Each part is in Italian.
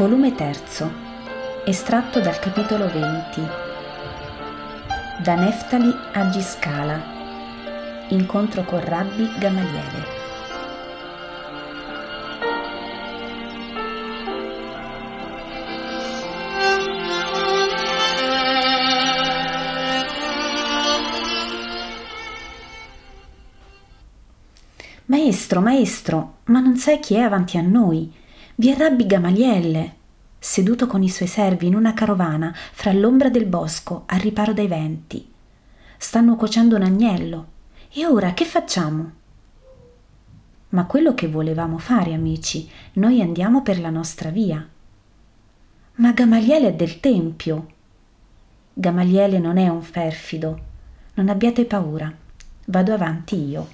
Volume 3. Estratto dal capitolo 20. Da Neftali a Giscala. Incontro con Rabbi Gamaliele. Maestro, maestro, ma non sai chi è avanti a noi? Vi è Rabbi Gamaliele, seduto con i suoi servi in una carovana fra l'ombra del bosco al riparo dai venti. Stanno cuocendo un agnello. E ora che facciamo? Ma quello che volevamo fare, amici, noi andiamo per la nostra via. Ma Gamaliele è del Tempio. Gamaliele non è un perfido. Non abbiate paura. Vado avanti io.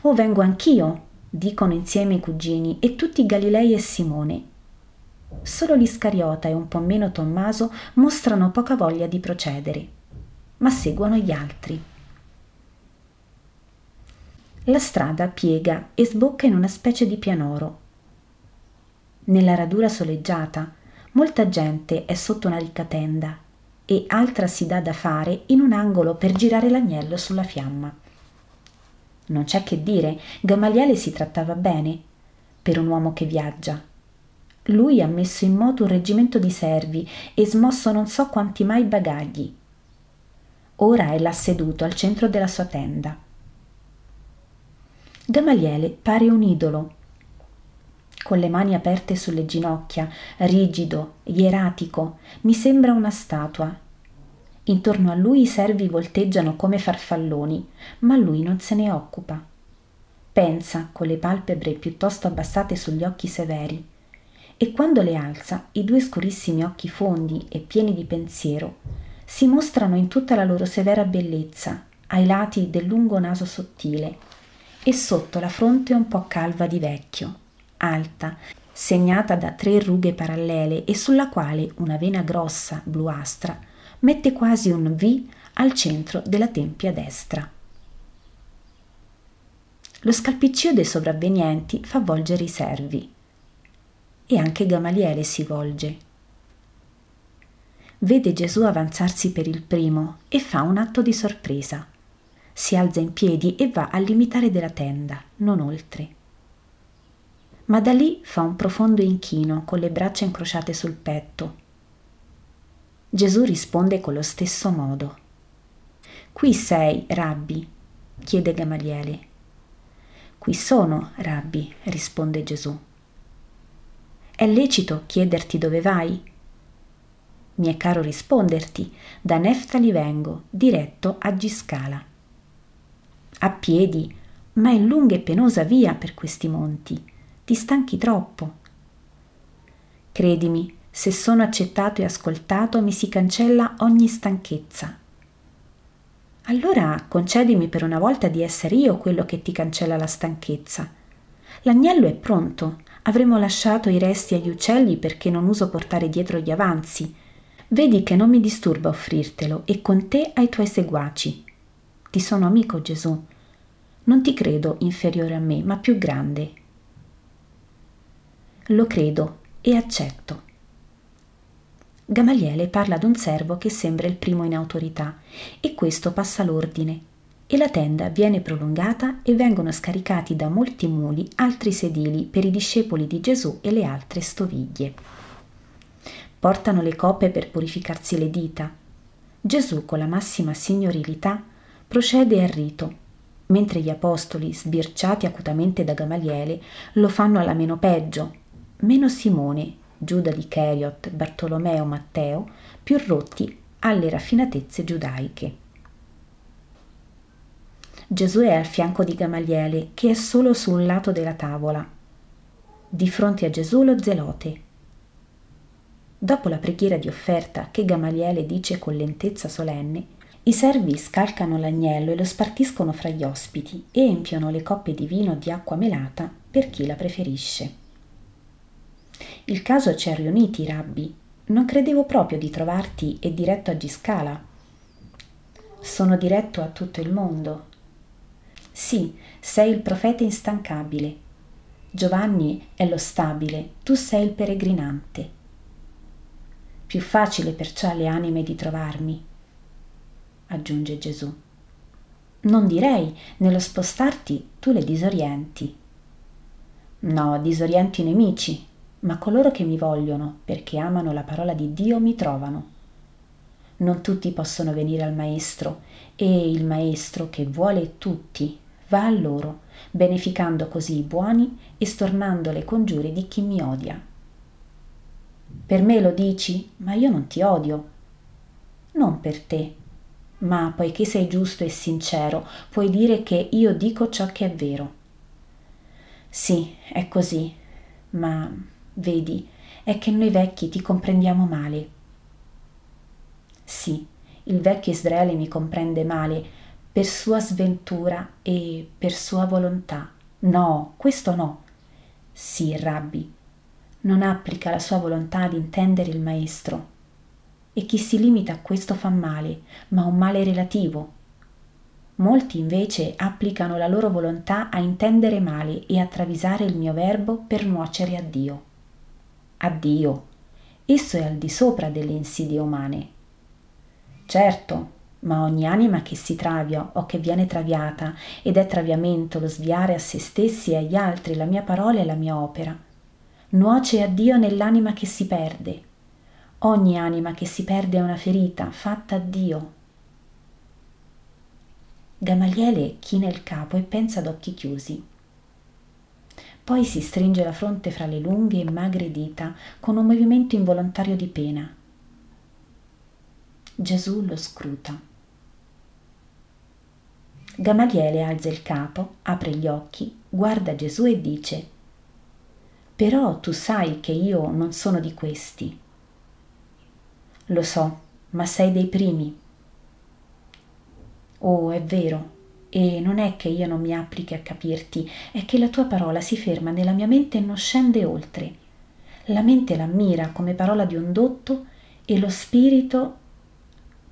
O vengo anch'io, dicono insieme i cugini, e tutti Galilei e Simone. Solo l'Iscariota e un po' meno Tommaso mostrano poca voglia di procedere, ma seguono gli altri. La strada piega e sbocca in una specie di pianoro. Nella radura soleggiata, molta gente è sotto una ricca tenda e altra si dà da fare in un angolo per girare l'agnello sulla fiamma. Non c'è che dire, Gamaliele si trattava bene per un uomo che viaggia. Lui ha messo in moto un reggimento di servi e smosso non so quanti mai bagagli. Ora è là seduto al centro della sua tenda. Gamaliele pare un idolo, con le mani aperte sulle ginocchia, rigido, ieratico, mi sembra una statua Intorno a lui i servi volteggiano come farfalloni, ma lui non se ne occupa. Pensa, con le palpebre piuttosto abbassate sugli occhi severi, e quando le alza, i due scurissimi occhi fondi e pieni di pensiero si mostrano in tutta la loro severa bellezza, ai lati del lungo naso sottile, e sotto la fronte un po' calva di vecchio, alta, segnata da tre rughe parallele e sulla quale una vena grossa, bluastra, mette quasi un V al centro della tempia destra. Lo scalpiccio dei sopravvenienti fa volgere i servi. E anche Gamaliele si volge. Vede Gesù avanzarsi per il primo e fa un atto di sorpresa. Si alza in piedi e va al limitare della tenda, non oltre. Ma da lì fa un profondo inchino con le braccia incrociate sul petto Gesù risponde con lo stesso modo. Qui sei, rabbi? chiede Gamaliele. Qui sono, rabbi, risponde Gesù. È lecito chiederti dove vai? Mi è caro risponderti, da Neftali vengo, diretto a Giscala. A piedi, ma è lunga e penosa via per questi monti. Ti stanchi troppo. Credimi, se sono accettato e ascoltato mi si cancella ogni stanchezza. Allora concedimi per una volta di essere io quello che ti cancella la stanchezza. L'agnello è pronto, avremo lasciato i resti agli uccelli perché non uso portare dietro gli avanzi. Vedi che non mi disturba offrirtelo e con te ai tuoi seguaci. Ti sono amico Gesù. Non ti credo inferiore a me, ma più grande. Lo credo e accetto. Gamaliele parla ad un servo che sembra il primo in autorità e questo passa l'ordine e la tenda viene prolungata e vengono scaricati da molti muli altri sedili per i discepoli di Gesù e le altre stoviglie. Portano le coppe per purificarsi le dita. Gesù, con la massima signorilità, procede al rito, mentre gli apostoli, sbirciati acutamente da Gamaliele, lo fanno alla meno peggio, meno Simone, Giuda di Cheriot, Bartolomeo, Matteo, più rotti alle raffinatezze giudaiche. Gesù è al fianco di Gamaliele, che è solo su un lato della tavola. Di fronte a Gesù lo zelote. Dopo la preghiera di offerta che Gamaliele dice con lentezza solenne, i servi scalcano l'agnello e lo spartiscono fra gli ospiti e empiono le coppe di vino di acqua melata per chi la preferisce. Il caso ci ha riuniti, rabbi. Non credevo proprio di trovarti e diretto a Giscala. Sono diretto a tutto il mondo. Sì, sei il profeta instancabile. Giovanni è lo stabile, tu sei il peregrinante. Più facile perciò alle anime di trovarmi, aggiunge Gesù. Non direi, nello spostarti tu le disorienti. No, disorienti i nemici, ma coloro che mi vogliono, perché amano la parola di Dio, mi trovano. Non tutti possono venire al Maestro, e il Maestro, che vuole tutti, va a loro, beneficando così i buoni e stornando le congiure di chi mi odia. Per me lo dici, ma io non ti odio. Non per te, ma poiché sei giusto e sincero, puoi dire che io dico ciò che è vero. Sì, è così, ma vedi, è che noi vecchi ti comprendiamo male. Sì, il vecchio Israele mi comprende male per sua sventura e per sua volontà. No, questo no. Sì, Rabbi, non applica la sua volontà ad intendere il Maestro. E chi si limita a questo fa male, ma un male relativo. Molti invece applicano la loro volontà a intendere male e a travisare il mio verbo per nuocere a Dio a Dio. Esso è al di sopra delle insidie umane. Certo, ma ogni anima che si travia o che viene traviata, ed è traviamento lo sviare a se stessi e agli altri la mia parola e la mia opera, nuoce a Dio nell'anima che si perde. Ogni anima che si perde è una ferita fatta a Dio. Gamaliele china il capo e pensa ad occhi chiusi. Poi si stringe la fronte fra le lunghe e magre dita con un movimento involontario di pena. Gesù lo scruta. Gamaliele alza il capo, apre gli occhi, guarda Gesù e dice Però tu sai che io non sono di questi. Lo so, ma sei dei primi. Oh, è vero, e non è che io non mi applichi a capirti, è che la tua parola si ferma nella mia mente e non scende oltre. La mente l'ammira come parola di un dotto e lo spirito,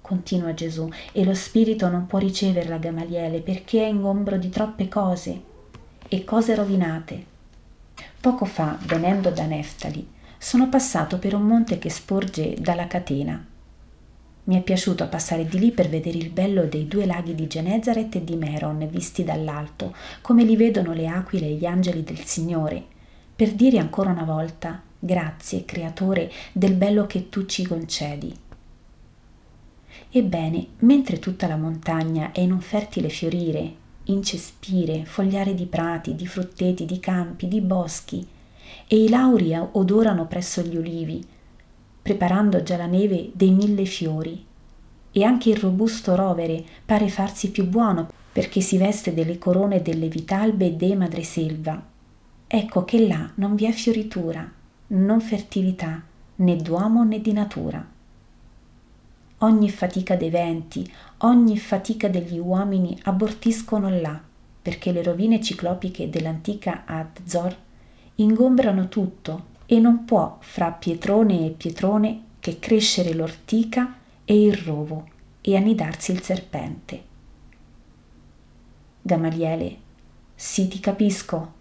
continua Gesù, e lo spirito non può riceverla Gamaliele perché è ingombro di troppe cose e cose rovinate. Poco fa, venendo da Neftali, sono passato per un monte che sporge dalla catena mi è piaciuto passare di lì per vedere il bello dei due laghi di Genezaret e di Meron visti dall'alto, come li vedono le aquile e gli angeli del Signore, per dire ancora una volta grazie, Creatore, del bello che tu ci concedi. Ebbene, mentre tutta la montagna è in un fertile fiorire, incespire, fogliare di prati, di frutteti, di campi, di boschi, e i lauri odorano presso gli ulivi, preparando già la neve dei mille fiori. E anche il robusto rovere pare farsi più buono perché si veste delle corone delle vitalbe e dei madreselva. Ecco che là non vi è fioritura, non fertilità, né d'uomo né di natura. Ogni fatica dei venti, ogni fatica degli uomini abortiscono là, perché le rovine ciclopiche dell'antica Adzor ingombrano tutto e non può fra pietrone e pietrone che crescere l'ortica e il rovo e annidarsi il serpente. Gamaliele, sì ti capisco,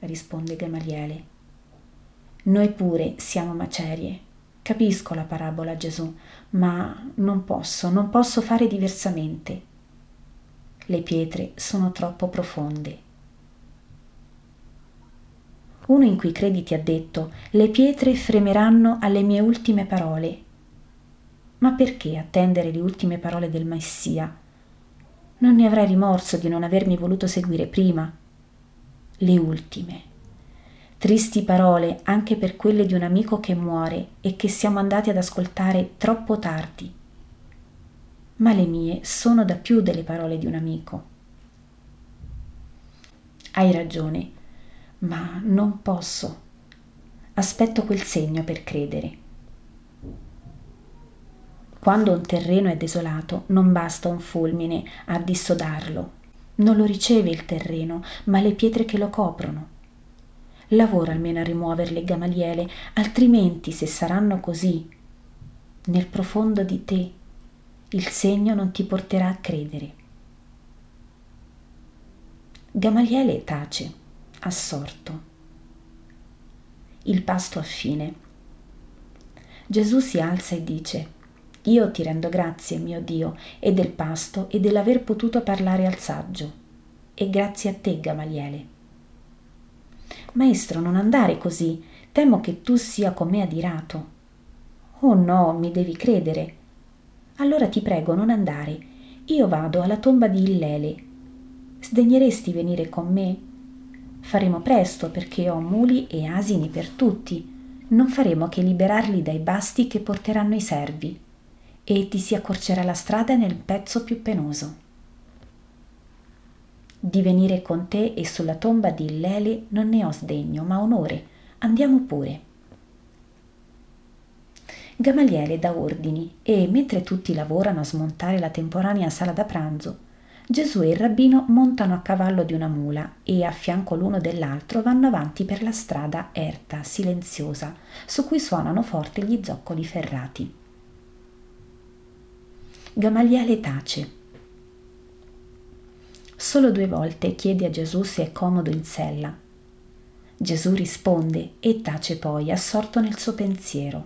risponde Gamaliele. Noi pure siamo macerie. Capisco la parabola Gesù, ma non posso, non posso fare diversamente. Le pietre sono troppo profonde uno in cui credi ti ha detto le pietre fremeranno alle mie ultime parole. Ma perché attendere le ultime parole del Messia? Non ne avrai rimorso di non avermi voluto seguire prima? Le ultime. Tristi parole anche per quelle di un amico che muore e che siamo andati ad ascoltare troppo tardi. Ma le mie sono da più delle parole di un amico. Hai ragione ma non posso. Aspetto quel segno per credere. Quando un terreno è desolato, non basta un fulmine a dissodarlo. Non lo riceve il terreno, ma le pietre che lo coprono. Lavora almeno a rimuoverle, Gamaliele, altrimenti, se saranno così, nel profondo di te, il segno non ti porterà a credere. Gamaliele tace assorto. il pasto a fine. Gesù si alza e dice, Io ti rendo grazie, mio Dio, e del pasto e dell'aver potuto parlare al saggio. E grazie a te, Gamaliele. Maestro, non andare così, temo che tu sia con me adirato. Oh no, mi devi credere. Allora ti prego, non andare. Io vado alla tomba di Illele. Sdegneresti venire con me? Faremo presto perché ho muli e asini per tutti. Non faremo che liberarli dai basti che porteranno i servi e ti si accorcerà la strada nel pezzo più penoso. Di venire con te e sulla tomba di Illele non ne ho sdegno, ma onore. Andiamo pure. Gamaliele dà ordini e, mentre tutti lavorano a smontare la temporanea sala da pranzo, Gesù e il rabbino montano a cavallo di una mula e a fianco l'uno dell'altro vanno avanti per la strada erta, silenziosa, su cui suonano forte gli zoccoli ferrati. Gamaliele tace. Solo due volte chiede a Gesù se è comodo in sella. Gesù risponde e tace poi, assorto nel suo pensiero.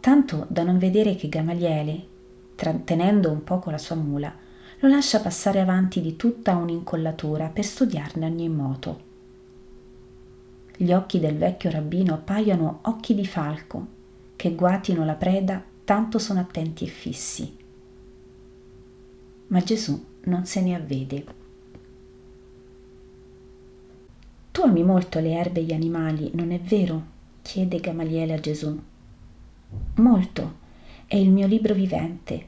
Tanto da non vedere che Gamaliele, trattenendo un poco la sua mula, lo lascia passare avanti di tutta un'incollatura per studiarne ogni moto. Gli occhi del vecchio rabbino appaiono occhi di falco, che guatino la preda tanto sono attenti e fissi. Ma Gesù non se ne avvede. Tu ami molto le erbe e gli animali, non è vero? chiede Gamaliele a Gesù. Molto, è il mio libro vivente.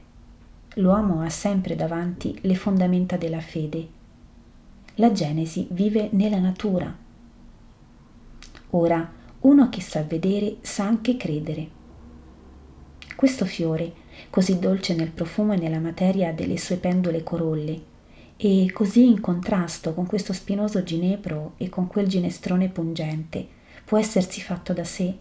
L'uomo ha sempre davanti le fondamenta della fede. La Genesi vive nella natura. Ora, uno che sa vedere sa anche credere. Questo fiore, così dolce nel profumo e nella materia delle sue pendule corolle, e così in contrasto con questo spinoso ginepro e con quel ginestrone pungente, può essersi fatto da sé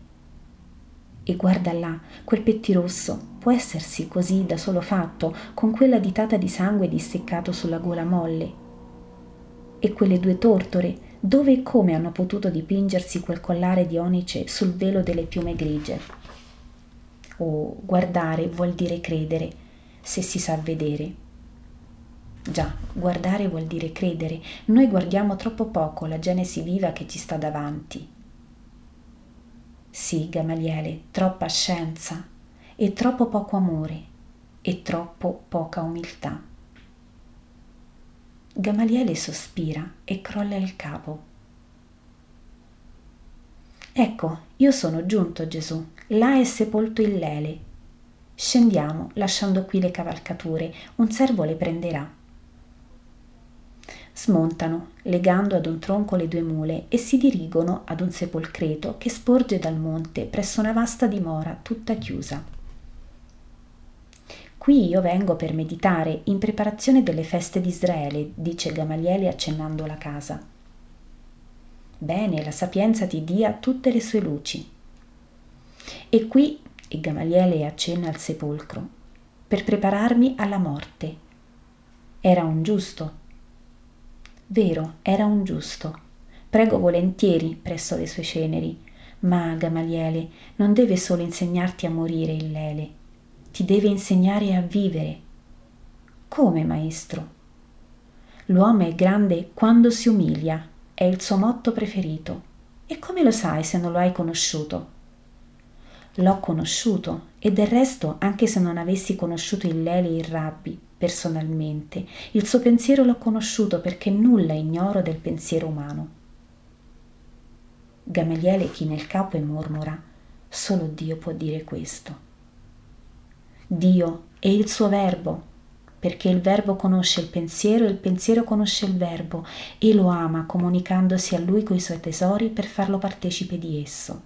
e guarda là, quel pettirosso può essersi così da solo fatto, con quella ditata di sangue disseccato sulla gola molle. E quelle due tortore, dove e come hanno potuto dipingersi quel collare di onice sul velo delle piume grigie? Oh, guardare vuol dire credere, se si sa vedere. Già, guardare vuol dire credere. Noi guardiamo troppo poco la genesi viva che ci sta davanti. Sì, Gamaliele, troppa scienza e troppo poco amore e troppo poca umiltà. Gamaliele sospira e crolla il capo. Ecco, io sono giunto, Gesù, là è sepolto il lele. Scendiamo, lasciando qui le cavalcature, un servo le prenderà. Smontano, legando ad un tronco le due mule, e si dirigono ad un sepolcreto che sporge dal monte presso una vasta dimora tutta chiusa. Qui io vengo per meditare in preparazione delle feste di Israele, dice Gamaliele accennando la casa. Bene, la sapienza ti dia tutte le sue luci. E qui, e Gamaliele accenna al sepolcro, per prepararmi alla morte. Era un giusto, Vero, era un giusto. Prego volentieri presso le sue ceneri, ma Gamaliele non deve solo insegnarti a morire il lele, ti deve insegnare a vivere. Come, maestro? L'uomo è grande quando si umilia, è il suo motto preferito. E come lo sai se non lo hai conosciuto? L'ho conosciuto e del resto, anche se non avessi conosciuto il Lele e il Rabbi, personalmente. Il suo pensiero l'ho conosciuto perché nulla ignoro del pensiero umano. Gamaliele china il capo e mormora, solo Dio può dire questo. Dio è il suo verbo, perché il verbo conosce il pensiero e il pensiero conosce il verbo e lo ama comunicandosi a lui coi suoi tesori per farlo partecipe di esso.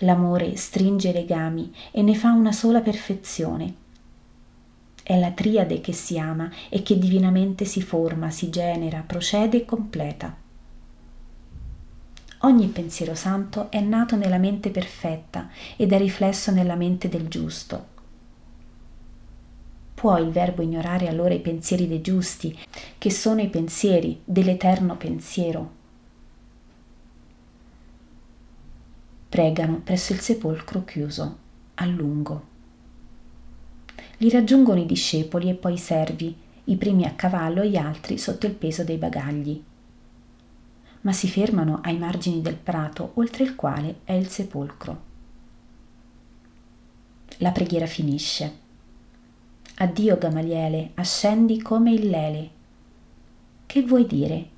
L'amore stringe i legami e ne fa una sola perfezione è la triade che si ama e che divinamente si forma, si genera, procede e completa. Ogni pensiero santo è nato nella mente perfetta ed è riflesso nella mente del giusto. Può il verbo ignorare allora i pensieri dei giusti, che sono i pensieri dell'eterno pensiero? Pregano presso il sepolcro chiuso, a lungo. Li raggiungono i discepoli e poi i servi, i primi a cavallo e gli altri sotto il peso dei bagagli. Ma si fermano ai margini del prato, oltre il quale è il sepolcro. La preghiera finisce. Addio Gamaliele, ascendi come il lele. Che vuoi dire?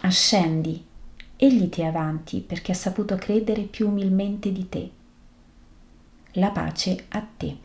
Ascendi, egli ti è avanti perché ha saputo credere più umilmente di te. La pace a te.